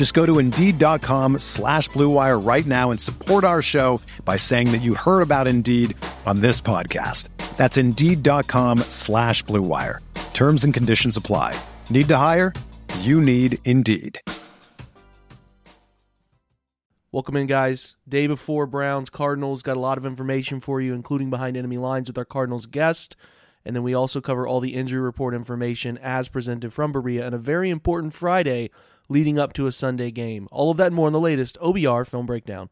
Just go to Indeed.com slash BlueWire right now and support our show by saying that you heard about Indeed on this podcast. That's Indeed.com slash BlueWire. Terms and conditions apply. Need to hire? You need Indeed. Welcome in, guys. Day before Browns Cardinals. Got a lot of information for you, including behind enemy lines with our Cardinals guest. And then we also cover all the injury report information as presented from Berea on a very important Friday leading up to a Sunday game. All of that and more in the latest OBR Film Breakdown.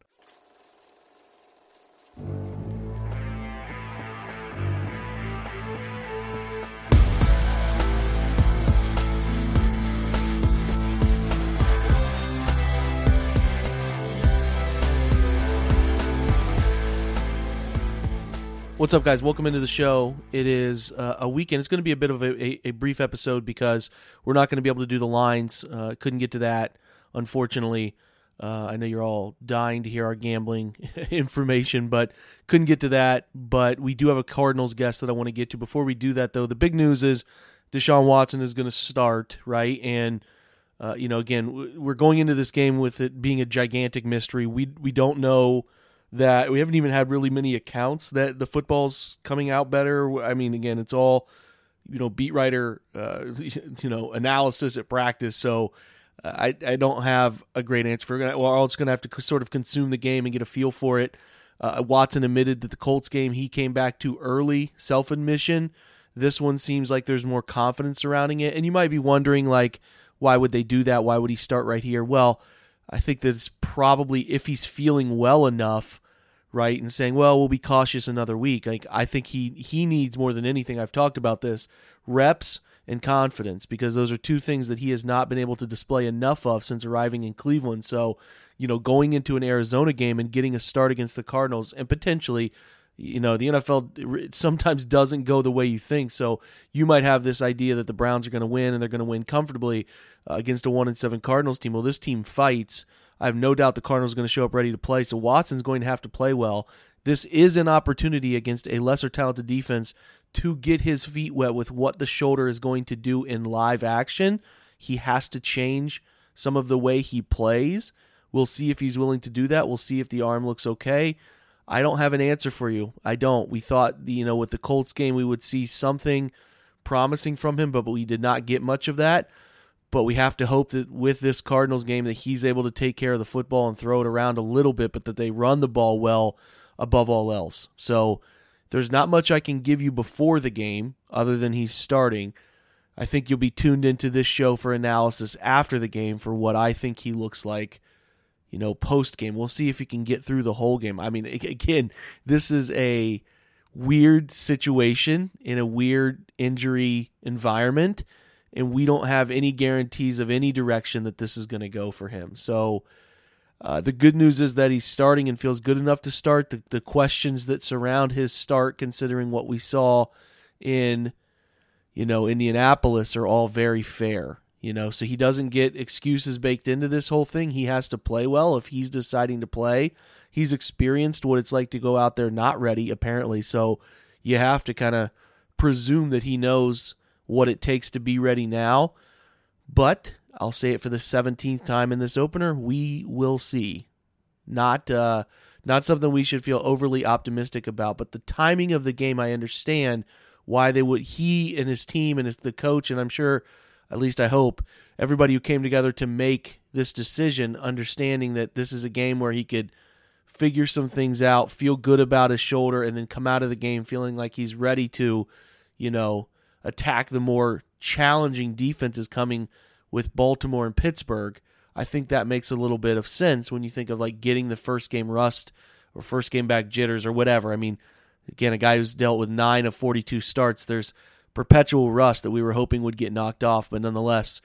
What's up, guys? Welcome into the show. It is uh, a weekend. It's going to be a bit of a, a, a, brief episode because we're not going to be able to do the lines. Uh, couldn't get to that, unfortunately. Uh, I know you're all dying to hear our gambling information, but couldn't get to that. But we do have a Cardinals guest that I want to get to. Before we do that, though, the big news is Deshaun Watson is going to start, right? And uh, you know, again, we're going into this game with it being a gigantic mystery. We we don't know that we haven't even had really many accounts that the football's coming out better. I mean, again, it's all you know, beat writer, uh, you know, analysis at practice. So uh, I I don't have a great answer for it. We're all just gonna have to sort of consume the game and get a feel for it. Uh, Watson admitted that the Colts game he came back too early, self admission. This one seems like there's more confidence surrounding it, and you might be wondering like, why would they do that? Why would he start right here? Well I think that it's probably if he's feeling well enough, right, and saying, "Well, we'll be cautious another week." Like I think he he needs more than anything. I've talked about this reps and confidence because those are two things that he has not been able to display enough of since arriving in Cleveland. So, you know, going into an Arizona game and getting a start against the Cardinals and potentially you know the NFL sometimes doesn't go the way you think. So you might have this idea that the Browns are going to win and they're going to win comfortably uh, against a one and seven Cardinals team. Well, this team fights. I have no doubt the Cardinals are going to show up ready to play. So Watson's going to have to play well. This is an opportunity against a lesser talented defense to get his feet wet with what the shoulder is going to do in live action. He has to change some of the way he plays. We'll see if he's willing to do that. We'll see if the arm looks okay. I don't have an answer for you. I don't. We thought, you know, with the Colts game, we would see something promising from him, but we did not get much of that. But we have to hope that with this Cardinals game that he's able to take care of the football and throw it around a little bit, but that they run the ball well above all else. So there's not much I can give you before the game other than he's starting. I think you'll be tuned into this show for analysis after the game for what I think he looks like you know, post game. We'll see if he can get through the whole game. I mean, again, this is a weird situation in a weird injury environment, and we don't have any guarantees of any direction that this is going to go for him. So, uh, the good news is that he's starting and feels good enough to start. The, the questions that surround his start, considering what we saw in, you know, Indianapolis, are all very fair. You know, so he doesn't get excuses baked into this whole thing. He has to play well if he's deciding to play. He's experienced what it's like to go out there not ready, apparently. So you have to kind of presume that he knows what it takes to be ready now. But I'll say it for the 17th time in this opener, we will see. Not uh not something we should feel overly optimistic about, but the timing of the game I understand why they would he and his team and his the coach and I'm sure at least I hope, everybody who came together to make this decision, understanding that this is a game where he could figure some things out, feel good about his shoulder, and then come out of the game feeling like he's ready to, you know, attack the more challenging defenses coming with Baltimore and Pittsburgh. I think that makes a little bit of sense when you think of like getting the first game rust or first game back jitters or whatever. I mean, again, a guy who's dealt with nine of 42 starts, there's perpetual rust that we were hoping would get knocked off, but nonetheless,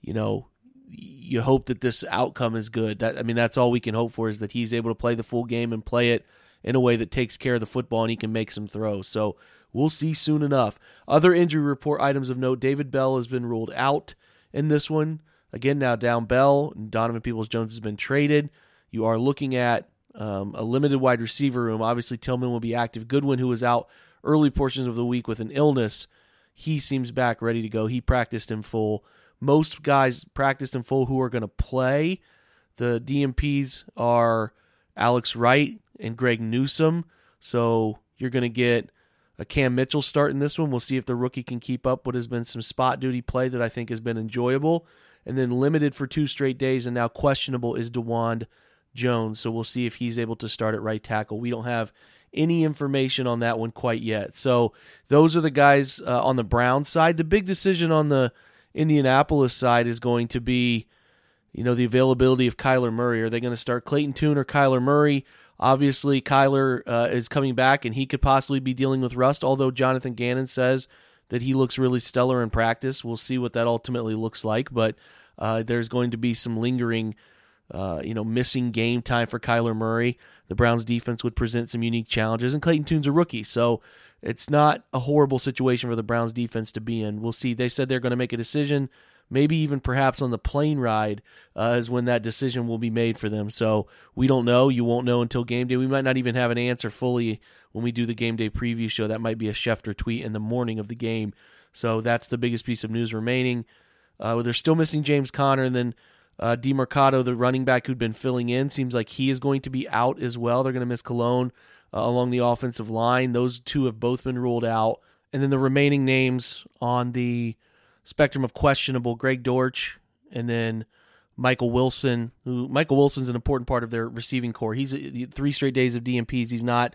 you know, you hope that this outcome is good. That I mean, that's all we can hope for is that he's able to play the full game and play it in a way that takes care of the football and he can make some throws. So we'll see soon enough. Other injury report items of note: David Bell has been ruled out in this one. Again, now down Bell and Donovan Peoples Jones has been traded. You are looking at um, a limited wide receiver room. Obviously, Tillman will be active. Goodwin, who was out early portions of the week with an illness, he seems back ready to go. He practiced in full. Most guys practiced in full who are going to play. The DNPs are Alex Wright and Greg Newsom. So you're going to get a Cam Mitchell start in this one. We'll see if the rookie can keep up what has been some spot duty play that I think has been enjoyable. And then limited for two straight days and now questionable is Dawand Jones. So we'll see if he's able to start at right tackle. We don't have any information on that one quite yet. So those are the guys uh, on the Brown side. The big decision on the Indianapolis side is going to be, you know, the availability of Kyler Murray. Are they going to start Clayton Tune or Kyler Murray? Obviously, Kyler uh, is coming back and he could possibly be dealing with rust, although Jonathan Gannon says that he looks really stellar in practice. We'll see what that ultimately looks like, but uh, there's going to be some lingering, uh, you know, missing game time for Kyler Murray. The Browns defense would present some unique challenges, and Clayton Tune's a rookie, so it's not a horrible situation for the Browns defense to be in. We'll see. They said they're going to make a decision maybe even perhaps on the plane ride uh, is when that decision will be made for them. So we don't know. You won't know until game day. We might not even have an answer fully when we do the game day preview show. That might be a Schefter tweet in the morning of the game. So that's the biggest piece of news remaining. Uh, they're still missing James Conner, and then uh, Demercado, the running back who'd been filling in, seems like he is going to be out as well. They're going to miss Cologne uh, along the offensive line. Those two have both been ruled out. And then the remaining names on the spectrum of questionable Greg Dortch and then Michael Wilson, who Michael Wilson's an important part of their receiving corps. He's uh, three straight days of DNPs. He's not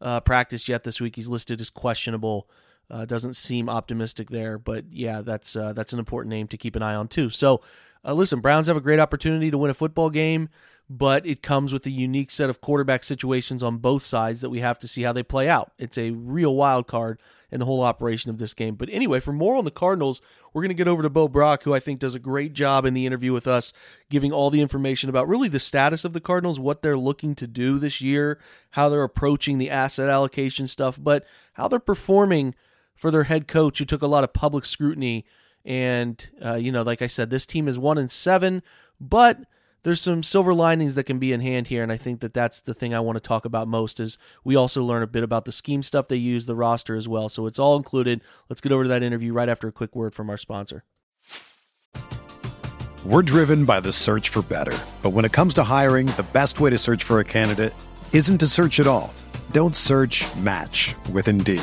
uh, practiced yet this week. He's listed as questionable. Uh, doesn't seem optimistic there, but yeah, that's uh, that's an important name to keep an eye on too. So, uh, listen, Browns have a great opportunity to win a football game, but it comes with a unique set of quarterback situations on both sides that we have to see how they play out. It's a real wild card in the whole operation of this game. But anyway, for more on the Cardinals, we're going to get over to Bo Brack, who I think does a great job in the interview with us, giving all the information about really the status of the Cardinals, what they're looking to do this year, how they're approaching the asset allocation stuff, but how they're performing for their head coach, who took a lot of public scrutiny. And, uh, you know, like I said, this team is one in seven, but there's some silver linings that can be in hand here. And i think that that's the thing i want to talk about most is we also learn a bit about the scheme stuff they use the roster as well. So it's all included. Let's get over to that interview right after a quick word from our sponsor. We're driven by the search for better. But when it comes to hiring the best way to search for a candidate isn't to search at all. Don't search match with indeed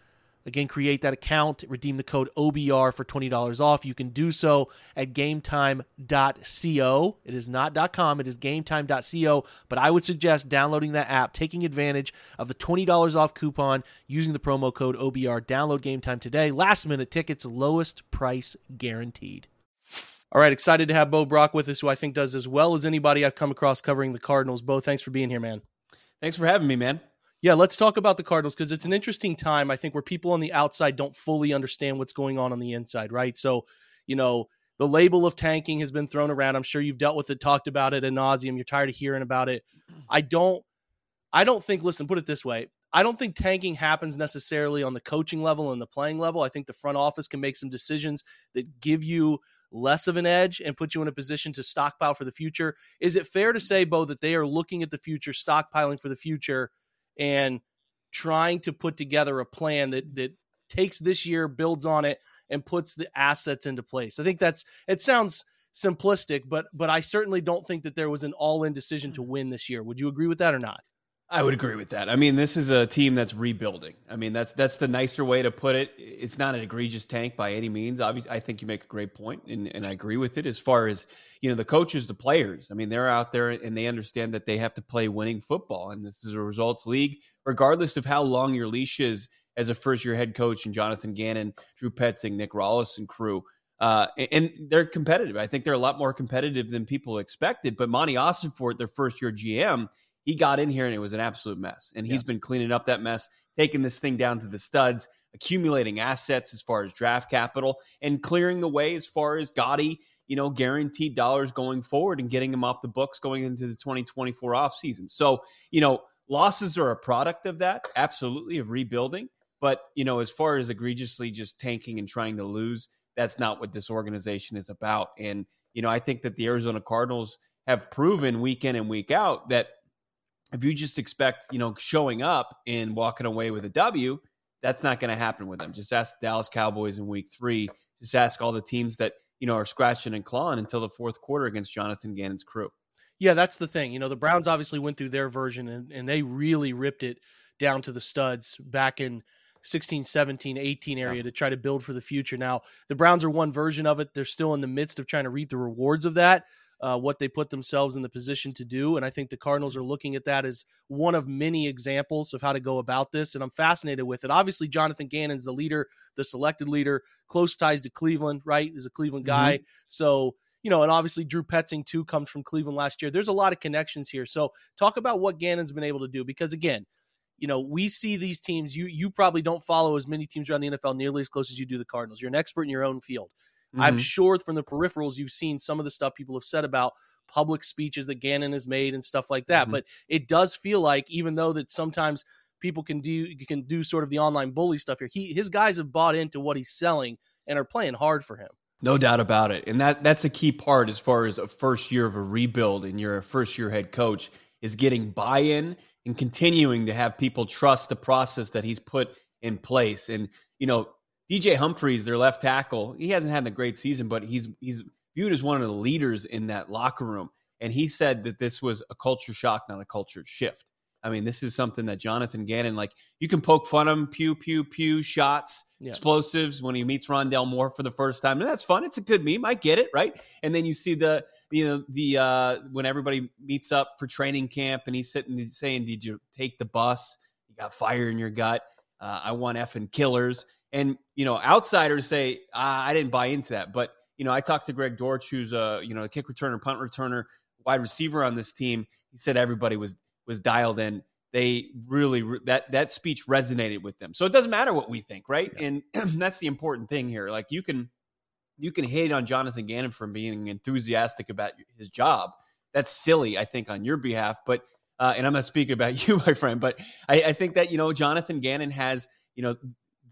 Again, create that account, redeem the code OBR for $20 off. You can do so at gametime.co. It is not .com, it is gametime.co, but I would suggest downloading that app, taking advantage of the $20 off coupon using the promo code OBR. Download GameTime today. Last minute tickets, lowest price guaranteed. All right, excited to have Bo Brack with us, who I think does as well as anybody I've come across covering the Cardinals. Bo, thanks for being here, man. Thanks for having me, man. Yeah, let's talk about the Cardinals because it's an interesting time, I think, where people on the outside don't fully understand what's going on on the inside, right? So, you know, the label of tanking has been thrown around. I'm sure you've dealt with it, talked about it ad nauseum. You're tired of hearing about it. Mm-hmm. I don't, I don't think. Listen, put it this way: I don't think tanking happens necessarily on the coaching level and the playing level. I think the front office can make some decisions that give you less of an edge and put you in a position to stockpile for the future. Is it fair to say, Bo, that they are looking at the future, stockpiling for the future? And trying to put together a plan that that takes this year, builds on it, and puts the assets into place. I think that's it sounds simplistic, but but I certainly don't think that there was an all-in decision to mm-hmm. win this year. Would you agree with that or not? I would agree with that. I mean, this is a team that's rebuilding. I mean, that's that's the nicer way to put it. It's not an egregious tank by any means. Obviously, I think you make a great point, and, and I agree with it. As far as you know, the coaches, the players. I mean, they're out there and they understand that they have to play winning football, and this is a results league. Regardless of how long your leash is as a first year head coach, and Jonathan Gannon, Drew Petzing, Nick Rallis, and crew. Uh, and they're competitive. I think they're a lot more competitive than people expected. But Monti Austin Ossenfort, their first year GM, he got in here and it was an absolute mess. And he's yeah. been cleaning up that mess, taking this thing down to the studs, accumulating assets as far as draft capital, and clearing the way as far as Gotti, you know, guaranteed dollars going forward and getting him off the books going into the 2024 offseason. So, you know, losses are a product of that, absolutely, of rebuilding. But, you know, as far as egregiously just tanking and trying to lose, that's not what this organization is about. And, you know, I think that the Arizona Cardinals have proven week in and week out that if you just expect, you know, showing up and walking away with a W, that's not going to happen with them. Just ask the Dallas Cowboys in week three. Just ask all the teams that, you know, are scratching and clawing until the fourth quarter against Jonathan Gannon's crew. Yeah, that's the thing. You know, the Browns obviously went through their version and, and they really ripped it down to the studs back in 16, 17, 18 area yeah. to try to build for the future. Now, the Browns are one version of it. They're still in the midst of trying to reap the rewards of that uh, what they put themselves in the position to do. And I think the Cardinals are looking at that as one of many examples of how to go about this. And I'm fascinated with it. Obviously, Jonathan Gannon's the leader, the selected leader, close ties to Cleveland, right? Is a Cleveland guy. Mm-hmm. So, you know, and obviously Drew Petzing too comes from Cleveland last year. There's a lot of connections here. So talk about what Gannon's been able to do because again, you know, we see these teams. You you probably don't follow as many teams around the NFL nearly as close as you do the Cardinals. You're an expert in your own field. Mm-hmm. I'm sure from the peripherals you've seen some of the stuff people have said about public speeches that Gannon has made and stuff like that. Mm-hmm. But it does feel like even though that sometimes people can do can do sort of the online bully stuff here. He his guys have bought into what he's selling and are playing hard for him. No doubt about it. And that that's a key part as far as a first year of a rebuild and you're a first year head coach is getting buy-in and continuing to have people trust the process that he's put in place. And you know, DJ Humphries, their left tackle, he hasn't had a great season, but he's he's viewed as one of the leaders in that locker room. And he said that this was a culture shock, not a culture shift. I mean, this is something that Jonathan Gannon, like, you can poke fun of him, pew, pew, pew, shots, yeah. explosives when he meets Rondale Moore for the first time. And that's fun. It's a good meme. I get it, right? And then you see the, you know, the, uh, when everybody meets up for training camp and he's sitting saying, Did you take the bus? You got fire in your gut. Uh, I want effing killers. And, you know, outsiders say, ah, I didn't buy into that. But, you know, I talked to Greg Dortch, who's a, you know, a kick returner, punt returner, wide receiver on this team. He said everybody was was dialed in. They really that that speech resonated with them. So it doesn't matter what we think, right? Yeah. And that's the important thing here. Like you can you can hate on Jonathan Gannon for being enthusiastic about his job. That's silly, I think, on your behalf. But uh, and I'm not speaking about you, my friend, but I, I think that you know Jonathan Gannon has you know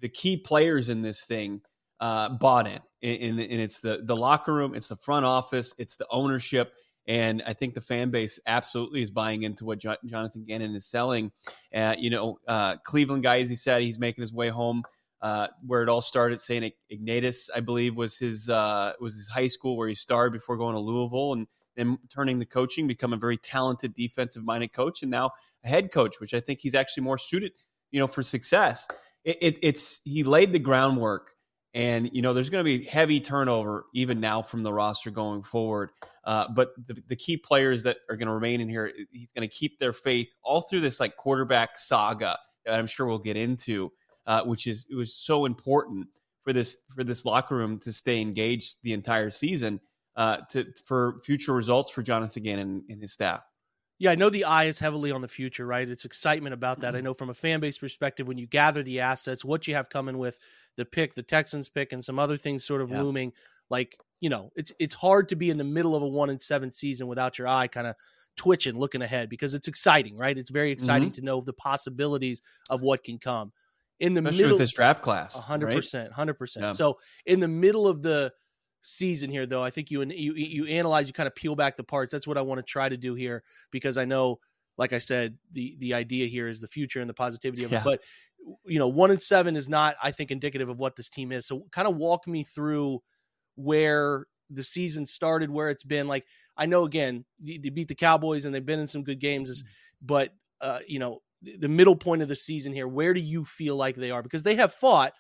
the key players in this thing uh, bought in. And, and it's the the locker room, it's the front office, it's the ownership, and I think the fan base absolutely is buying into what jo- Jonathan Gannon is selling. Uh, you know, uh, Cleveland guy, as he said, he's making his way home. Uh, where it all started, St. Ignatius, I believe, was his uh, was his high school where he started before going to Louisville, and then turning the coaching, become a very talented defensive minded coach, and now a head coach, which I think he's actually more suited, you know, for success. It, it, it's he laid the groundwork and, you know, there's going to be heavy turnover even now from the roster going forward. Uh, but the, the, key players that are going to remain in here, he's going to keep their faith all through this like quarterback saga that I'm sure we'll get into, uh, which is it was so important for this for this locker room to stay engaged the entire season uh, to for future results for Jonathan Gannon and, and his staff. Yeah, I know the eye is heavily on the future, right? It's excitement about that. I mm-hmm. know from a fan base perspective, when you gather the assets, what you have coming with the pick, the Texans pick, and some other things sort of yeah. looming, like you know, it's it's hard to be in the middle of a one and seven season without your eye kind of twitching, looking ahead, because it's exciting, right? It's very exciting mm-hmm. to know the possibilities of what can come in the Especially middle of this draft class. hundred percent, hundred percent. So in the middle of the season here, though. I think you you you analyze, you kind of peel back the parts. That's what I want to try to do here because I know, like I said, the the idea here is the future and the positivity of yeah. it. But you know, one and seven is not, I think, indicative of what this team is. So, kind of walk me through where the season started, where it's been. Like I know, again, they beat the Cowboys and they've been in some good games, mm-hmm. but uh, you know, the middle point of the season here, where do you feel like they are? Because they have fought,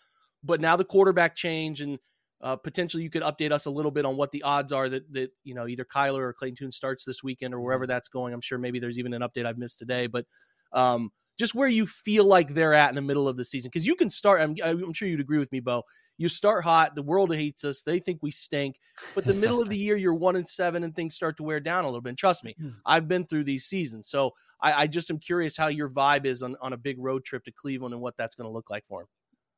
but now the quarterback change and uh, potentially, you could update us a little bit on what the odds are that that you know either Kyler or Clayton Tune starts this weekend or wherever mm-hmm. that's going. I'm sure maybe there's even an update I've missed today, but um, just where you feel like they're at in the middle of the season because you can start. I'm, I'm sure you'd agree with me, Bo. You start hot, the world hates us, they think we stink, but the middle of the year you're one and seven and things start to wear down a little bit. And trust me, hmm. I've been through these seasons, so I, I just am curious how your vibe is on on a big road trip to Cleveland and what that's going to look like for him.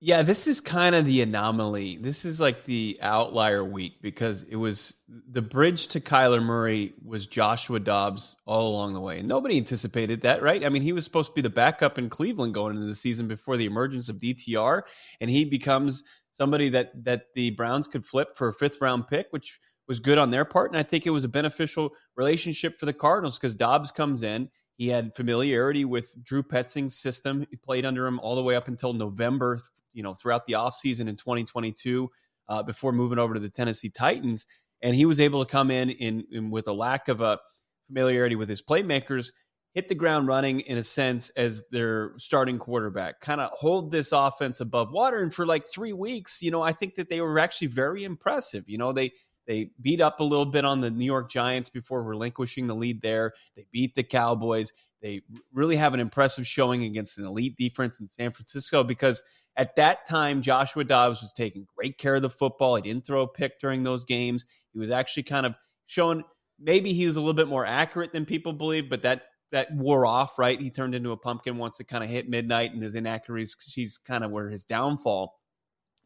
Yeah, this is kind of the anomaly. This is like the outlier week because it was the bridge to Kyler Murray was Joshua Dobbs all along the way. nobody anticipated that, right? I mean, he was supposed to be the backup in Cleveland going into the season before the emergence of DTR, and he becomes somebody that that the Browns could flip for a fifth round pick, which was good on their part. And I think it was a beneficial relationship for the Cardinals because Dobbs comes in he had familiarity with Drew Petzing's system. He played under him all the way up until November, you know, throughout the offseason in 2022 uh, before moving over to the Tennessee Titans. And he was able to come in, in, in with a lack of a familiarity with his playmakers, hit the ground running in a sense as their starting quarterback, kind of hold this offense above water. And for like three weeks, you know, I think that they were actually very impressive. You know, they they beat up a little bit on the New York Giants before relinquishing the lead there. They beat the Cowboys. They really have an impressive showing against an elite defense in San Francisco because at that time, Joshua Dobbs was taking great care of the football. He didn't throw a pick during those games. He was actually kind of showing maybe he was a little bit more accurate than people believe, but that that wore off, right? He turned into a pumpkin once it kind of hit midnight, and his inaccuracies she's kind of where his downfall.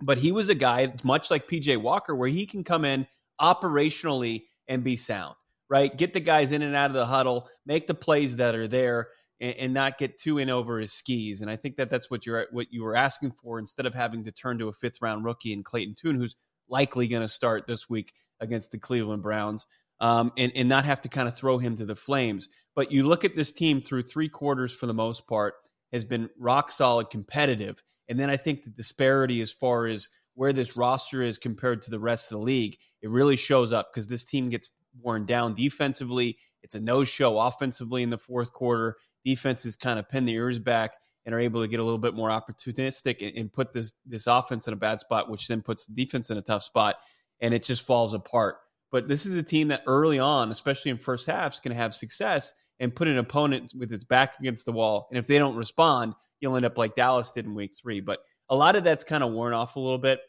But he was a guy, much like PJ Walker, where he can come in operationally and be sound, right? Get the guys in and out of the huddle, make the plays that are there. and, and, not get too in over his skis. And I think that that's what you're what you were asking for instead of having to turn to a fifth round rookie in Clayton Tune, who's likely going to start this week against the Cleveland Browns, um, and and not have to kind of throw him to the flames. But you look at this team through three quarters for the most part has been rock solid, competitive, and then I think the disparity as far as where this roster is compared to the rest of the league, it really shows up because this team gets worn down defensively. It's a no show offensively in the fourth quarter defenses kind of pin the ears back and are able to get a little bit more opportunistic and, and, put this this offense in a bad spot, which then puts the defense in a tough spot, and it just falls apart. But this is a team that early on, especially in first halves, can have success and put an opponent with its back against the wall. And if they don't respond, you'll end up like Dallas did in week three. But a lot of that's kind of worn off a little bit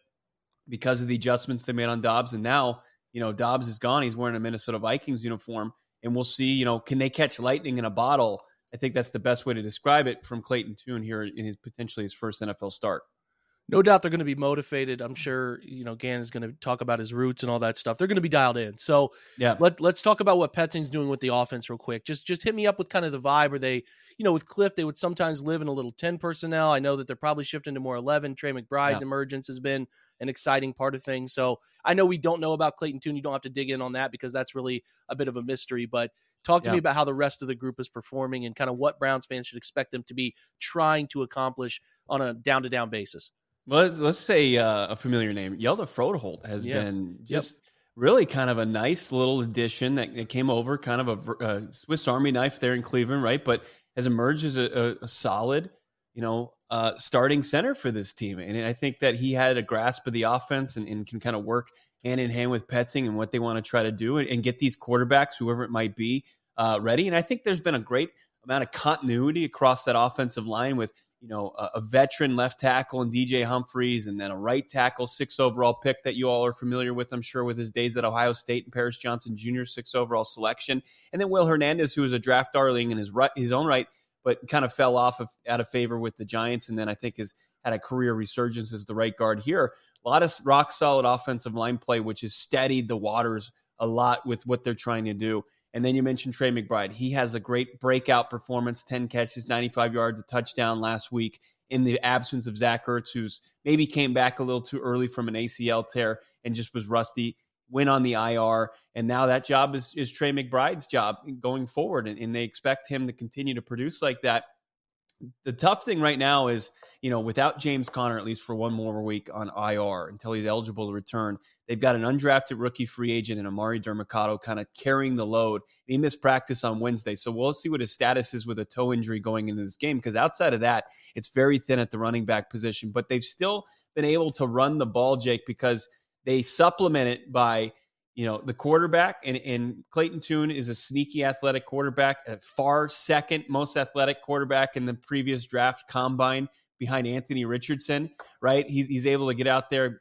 because of the adjustments they made on Dobbs. And now, you know, Dobbs is gone. He's wearing a Minnesota Vikings uniform. And we'll see, you know, can they catch lightning in a bottle I think that's the best way to describe it from Clayton Tune here in his potentially his first NFL start. No doubt they're going to be motivated. I'm sure you know Gann is going to talk about his roots and all that stuff. They're going to be dialed in. So yeah, let let's talk about what Petzing's doing with the offense real quick. Just just hit me up with kind of the vibe. Are they you know with Kliff they would sometimes live in a little ten personnel. I know that they're probably shifting to more eleven. Trey McBride's yeah. emergence has been an exciting part of things. So I know we don't know about Clayton Tune. You don't have to dig in on that because that's really a bit of a mystery. But Talk to yeah. me about how the rest of the group is performing and kind of what Browns fans should expect them to be trying to accomplish on a down to down basis. Well, let's, let's say uh, a familiar name. Hjalte Froholdt has yeah. been just yep. really kind of a nice little addition that, that came over, kind of a, a, Swiss Army knife there in Cleveland, right? But has emerged as a, a solid, you know, uh, starting center for this team. And I think that he had a grasp of the offense and, and can kind of work hand in hand with Petzing and what they want to try to do and, and get these quarterbacks, whoever it might be, uh, ready. And I think there's been a great amount of continuity across that offensive line with you know a, a, veteran left tackle and DJ Humphries, and then a right tackle, six overall pick that you all are familiar with, I'm sure, with his days at Ohio State and Paris Johnson Jr. six overall selection, and then Will Hernandez, who was a draft darling in his right, his own right, but kind of fell off of, out of favor with the Giants, and then I think has had a career resurgence as the right guard here. A lot of rock solid offensive line play, which has steadied the waters a lot with what they're trying to do. And then you mentioned Trey McBride. He has a great breakout performance 10 catches, 95 yards, a touchdown last week in the absence of Zach Ertz, who's maybe came back a little too early from an ACL tear and just was rusty. Went on the IR, and now that job is, is Trey McBride's job going forward. And, and they expect him to continue to produce like that the tough thing right now is, you know, without James Conner, at least for one more week on IR until he's eligible to return, they've got an undrafted rookie free agent and Emari Demercado kind of carrying the load. He missed practice on Wednesday. So we'll see what his status is with a toe injury going into this game. Because outside of that, it's very thin at the running back position. But they've still been able to run the ball, Jake, because they supplement it by – you know, the quarterback and, and Clayton Tune is a sneaky athletic quarterback, a far second most athletic quarterback in the previous draft combine behind Anthony Richardson, right? He's, he's able to get out there,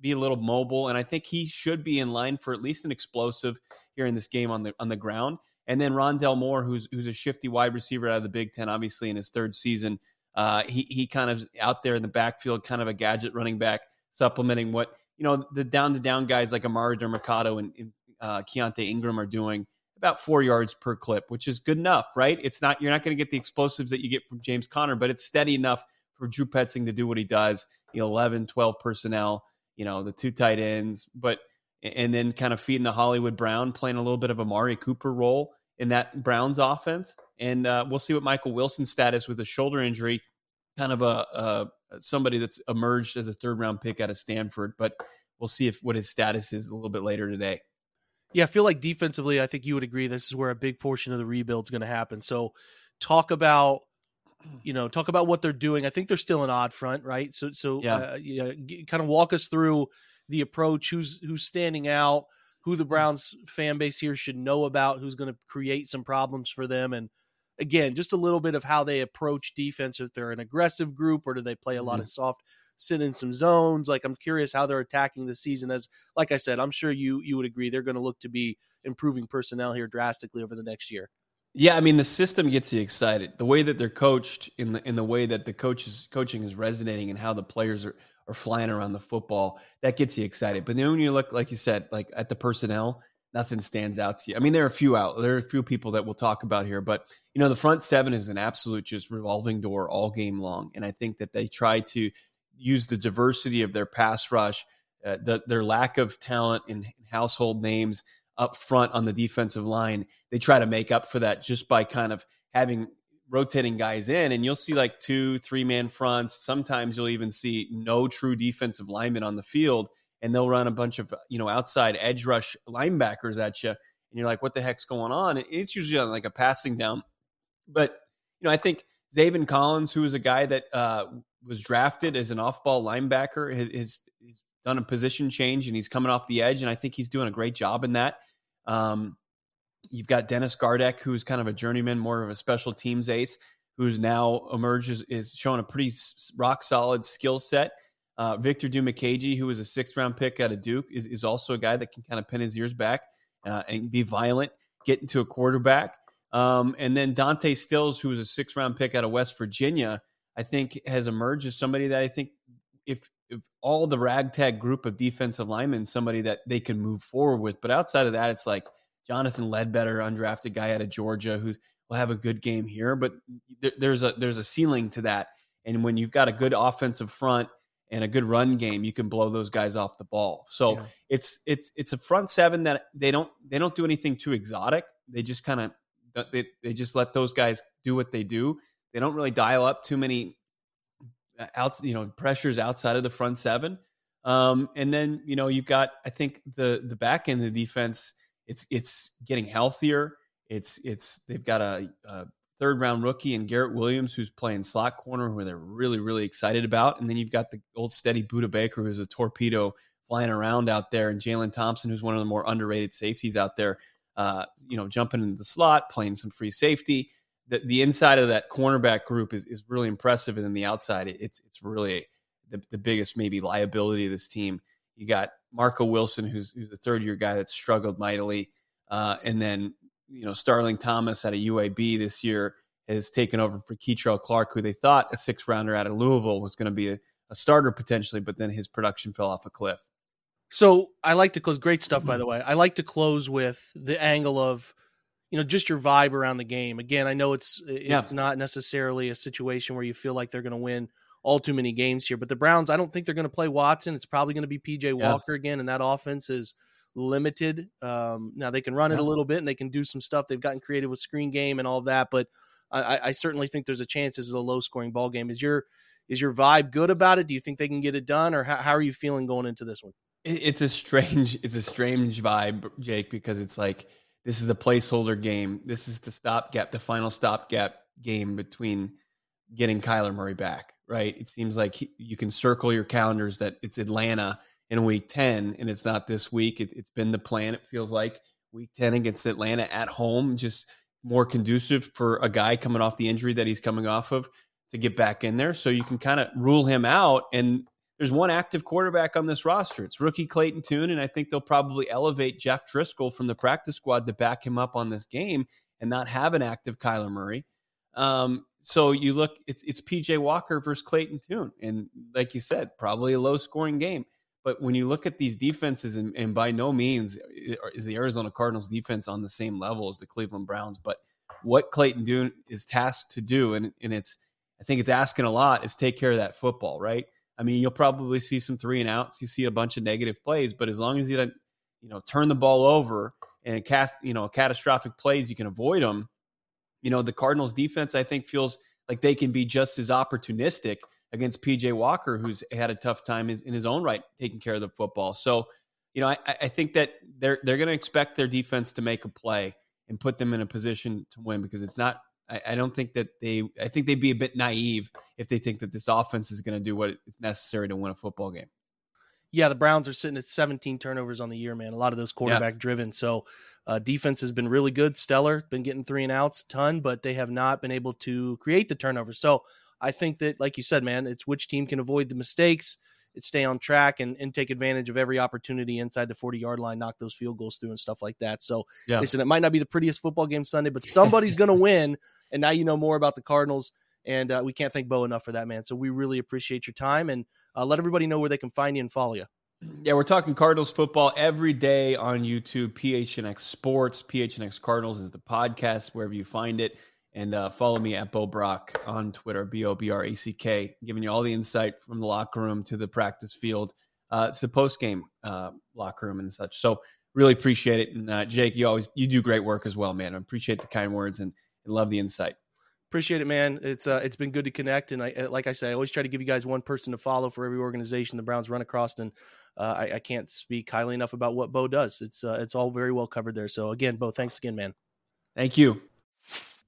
be a little mobile, and I think he should be in line for at least an explosive here in this game on the on the ground. And then Rondale Moore, who's who's a shifty wide receiver out of the Big Ten, obviously in his third season. Uh, he he kind of out there in the backfield, kind of a gadget running back, supplementing what you know, the down to down guys like Emari Demercado and, and uh, Keaontay Ingram are doing about four yards per clip, which is good enough, right? It's not, you're not going to get the explosives that you get from James Conner, but it's steady enough for Drew Petzing to do what he does, The know, 11, 12 personnel, you know, the two tight ends, but, and then kind of feeding the Hollywood Brown, playing a little bit of a Mari Cooper role in that Browns offense. And uh, we'll see what Michael Wilson's status with a shoulder injury, kind of a, a somebody that's emerged as a third round pick out of Stanford, but we'll see if what his status is a little bit later today. Yeah, I feel like defensively, I think you would agree this is where a big portion of the rebuild is going to happen. So, talk about you know talk about what they're doing. I think they're still an odd front, right? So, so yeah, uh, yeah kind of walk us through the approach. Who's who's standing out? Who the Browns fan base here should know about? Who's going to create some problems for them? And again, just a little bit of how they approach defense. If they're an aggressive group or do they play a lot mm-hmm. of soft, sit in some zones? Like I'm curious how they're attacking the season. As like I said, I'm sure you you would agree they're going to look to be improving personnel here drastically over the next year. Yeah, I mean the system gets you excited. The way that they're coached, in the in the way that the coaches coaching is resonating, and how the players are are flying around the football, that gets you excited. But then when you look, like you said, like at the personnel, nothing stands out to you. I mean, there are a few out, there are a few people that we'll talk about here, but you know, the front seven is an absolute just revolving door all game long, and I think that they try to use the diversity of their pass rush, uh, the, their lack of talent in household names up front on the defensive line. They try to make up for that just by kind of having rotating guys in, and you'll see like two, three man fronts. Sometimes you'll even see no true defensive lineman on the field, and they'll run a bunch of you know outside edge rush linebackers at you, and you're like, what the heck's going on? It's usually on like a passing down, but you know I think Zaven Collins, who is a guy that uh, was drafted as an off-ball linebacker, has, has, done a position change and he's coming off the edge, and I think he's doing a great job in that. Um, You've got Dennis Gardeck, who's kind of a journeyman, more of a special teams ace, who's now emerges is showing a pretty rock solid skill set. Uh, Victor Dimukeje, who was a sixth round pick out of Duke, is, is also a guy that can kind of pin his ears back uh, and be violent, get into a quarterback. Um, and then Dante Stills, who was a six round pick out of West Virginia, I think has emerged as somebody that I think if if all the ragtag group of defensive linemen, somebody that they can move forward with. But outside of that, it's like Jonathan Ledbetter, undrafted guy out of Georgia, who will have a good game here. But there's a there's a ceiling to that, and when you've got a good offensive front and a good run game, you can blow those guys off the ball. So yeah. it's it's it's a front seven that they don't they don't do anything too exotic. They just kind of they they just let those guys do what they do. They don't really dial up too many uh, out you know pressures outside of the front seven. Um, and then you know you've got I think the the back end of the defense it's it's getting healthier. It's it's they've got a, a third round rookie and Garrett Williams who's playing slot corner who they're really really excited about, and then you've got the old steady Budda Baker who's a torpedo flying around out there, and Jalen Thompson who's one of the more underrated safeties out there. Uh, you know, jumping into the slot, playing some free safety. The, the inside of that cornerback group is, is really impressive, and then the outside, it's it's really the, the biggest maybe liability of this team. You got Marco Wilson, who's who's a third year guy that struggled mightily, uh, and then you know Starling Thomas out of UAB this year has taken over for Kei'Trel Clark, who they thought a six rounder out of Louisville was going to be a, a starter potentially, but then his production fell off a cliff. So I like to close. Great stuff, by the way. I like to close with the angle of, you know, just your vibe around the game. Again, I know it's it's yeah. not necessarily a situation where you feel like they're going to win all too many games here. But the Browns, I don't think they're going to play Watson. It's probably going to be PJ Walker yeah. again, and that offense is limited. Um, now they can run yeah. it a little bit and they can do some stuff. They've gotten creative with screen game and all of that, but I, I certainly think there's a chance this is a low scoring ball game. Is your is your vibe good about it? Do you think they can get it done, or how, how are you feeling going into this one? It's a strange, it's a strange vibe, Jake, because it's like this is the placeholder game. This is the stopgap, the final stopgap game between getting Kyler Murray back right? It seems like he, you can circle your calendars that it's Atlanta in week 10 and it's not this week. It, it's been the plan, it feels like week 10 against Atlanta at home, just more conducive for a guy coming off the injury that he's coming off of to get back in there. So you can kind of rule him out. And there's one active quarterback on this roster. It's rookie Clayton Tune. And I think they'll probably elevate Jeff Driskel from the practice squad to back him up on this game and not have an active Kyler Murray. Um, so you look, it's it's PJ Walker versus Clayton Tune, and like you said, probably a low scoring game. But when you look at these defenses, and, and by no means is the Arizona Cardinals defense on the same level as the Cleveland Browns, but what Clayton Tune is tasked to do, and and it's I think it's asking a lot, is take care of that football, right? I mean, you'll probably see some three and outs, you see a bunch of negative plays, but as long as you don't, you know, turn the ball over and cast, you know, catastrophic plays, you can avoid them you know, the Cardinals defense, I think, feels like they can be just as opportunistic against PJ Walker, who's had a tough time in his own right taking care of the football. So, you know, I, I think that they're they're going to expect their defense to make a play and put them in a position to win because it's not. I, I don't think that they. I think they'd be a bit naive if they think that this offense is going to do what it's necessary to win a football game. Yeah, the Browns are sitting at 17 turnovers on the year, man. A lot of those quarterback yeah. driven. So uh, defense has been really good, stellar, been getting three and outs a ton, but they have not been able to create the turnovers. So I think that, like you said, man, it's which team can avoid the mistakes, stay on track and, and take advantage of every opportunity inside the 40 yard line, knock those field goals through and stuff like that. So yeah. listen, it might not be the prettiest football game Sunday, but somebody's going to win. And now you know more about the Cardinals. And uh, we can't thank Bo enough for that, man. So we really appreciate your time and uh, let everybody know where they can find you and follow you. Yeah, we're talking Cardinals football every day on YouTube. PHNX Sports, PHNX Cardinals is the podcast wherever you find it. And uh, follow me at Bo Brack on Twitter, B O B R A C K, giving you all the insight from the locker room to the practice field uh, to the post game uh, locker room and such. So really appreciate it. And uh, Jake, you always you do great work as well, man. I appreciate the kind words and, and love the insight. Appreciate it, man. It's uh, it's been good to connect, and I uh, like I say, I always try to give you guys one person to follow for every organization the Browns run across, and uh, I, I, can't speak highly enough about what Bo does. It's uh, it's all very well covered there. So again, Bo, thanks again, man. Thank you.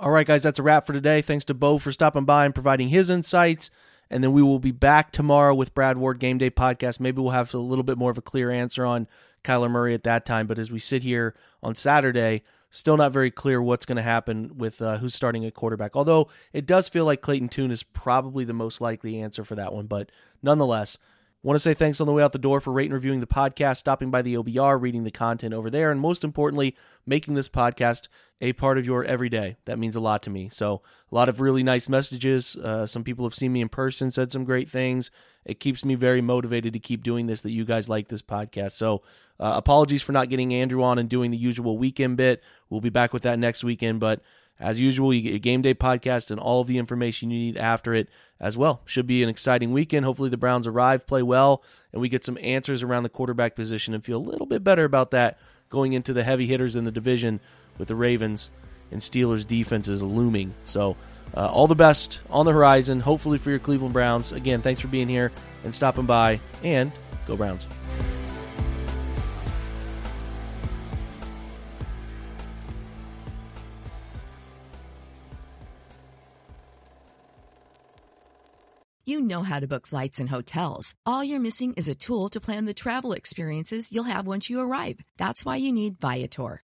All right, guys, that's a wrap for today. Thanks to Bo for stopping by and providing his insights. And then we will be back tomorrow with Brad Ward Game Day Podcast. Maybe we'll have a little bit more of a clear answer on Kyler Murray at that time. But as we sit here on Saturday, still not very clear what's going to happen with uh, who's starting at quarterback. Although it does feel like Clayton Tune is probably the most likely answer for that one. But nonetheless, Want to say thanks on the way out the door for rating and reviewing the podcast, stopping by the OBR, reading the content over there, and most importantly, making this podcast a part of your everyday. That means a lot to me. So, a lot of really nice messages. Uh, some people have seen me in person, said some great things. It keeps me very motivated to keep doing this, that you guys like this podcast. So, uh, apologies for not getting Andrew on and doing the usual weekend bit. We'll be back with that next weekend, but as usual, you get a game day podcast and all of the information you need after it as well. Should be an exciting weekend. Hopefully, the Browns arrive, play well, and we get some answers around the quarterback position and feel a little bit better about that going into the heavy hitters in the division with the Ravens and Steelers defenses looming. So, uh, all the best on the horizon, hopefully, for your Cleveland Browns. Again, thanks for being here and stopping by, and go Browns. You know how to book flights and hotels. All you're missing is a tool to plan the travel experiences you'll have once you arrive. That's why you need Viator.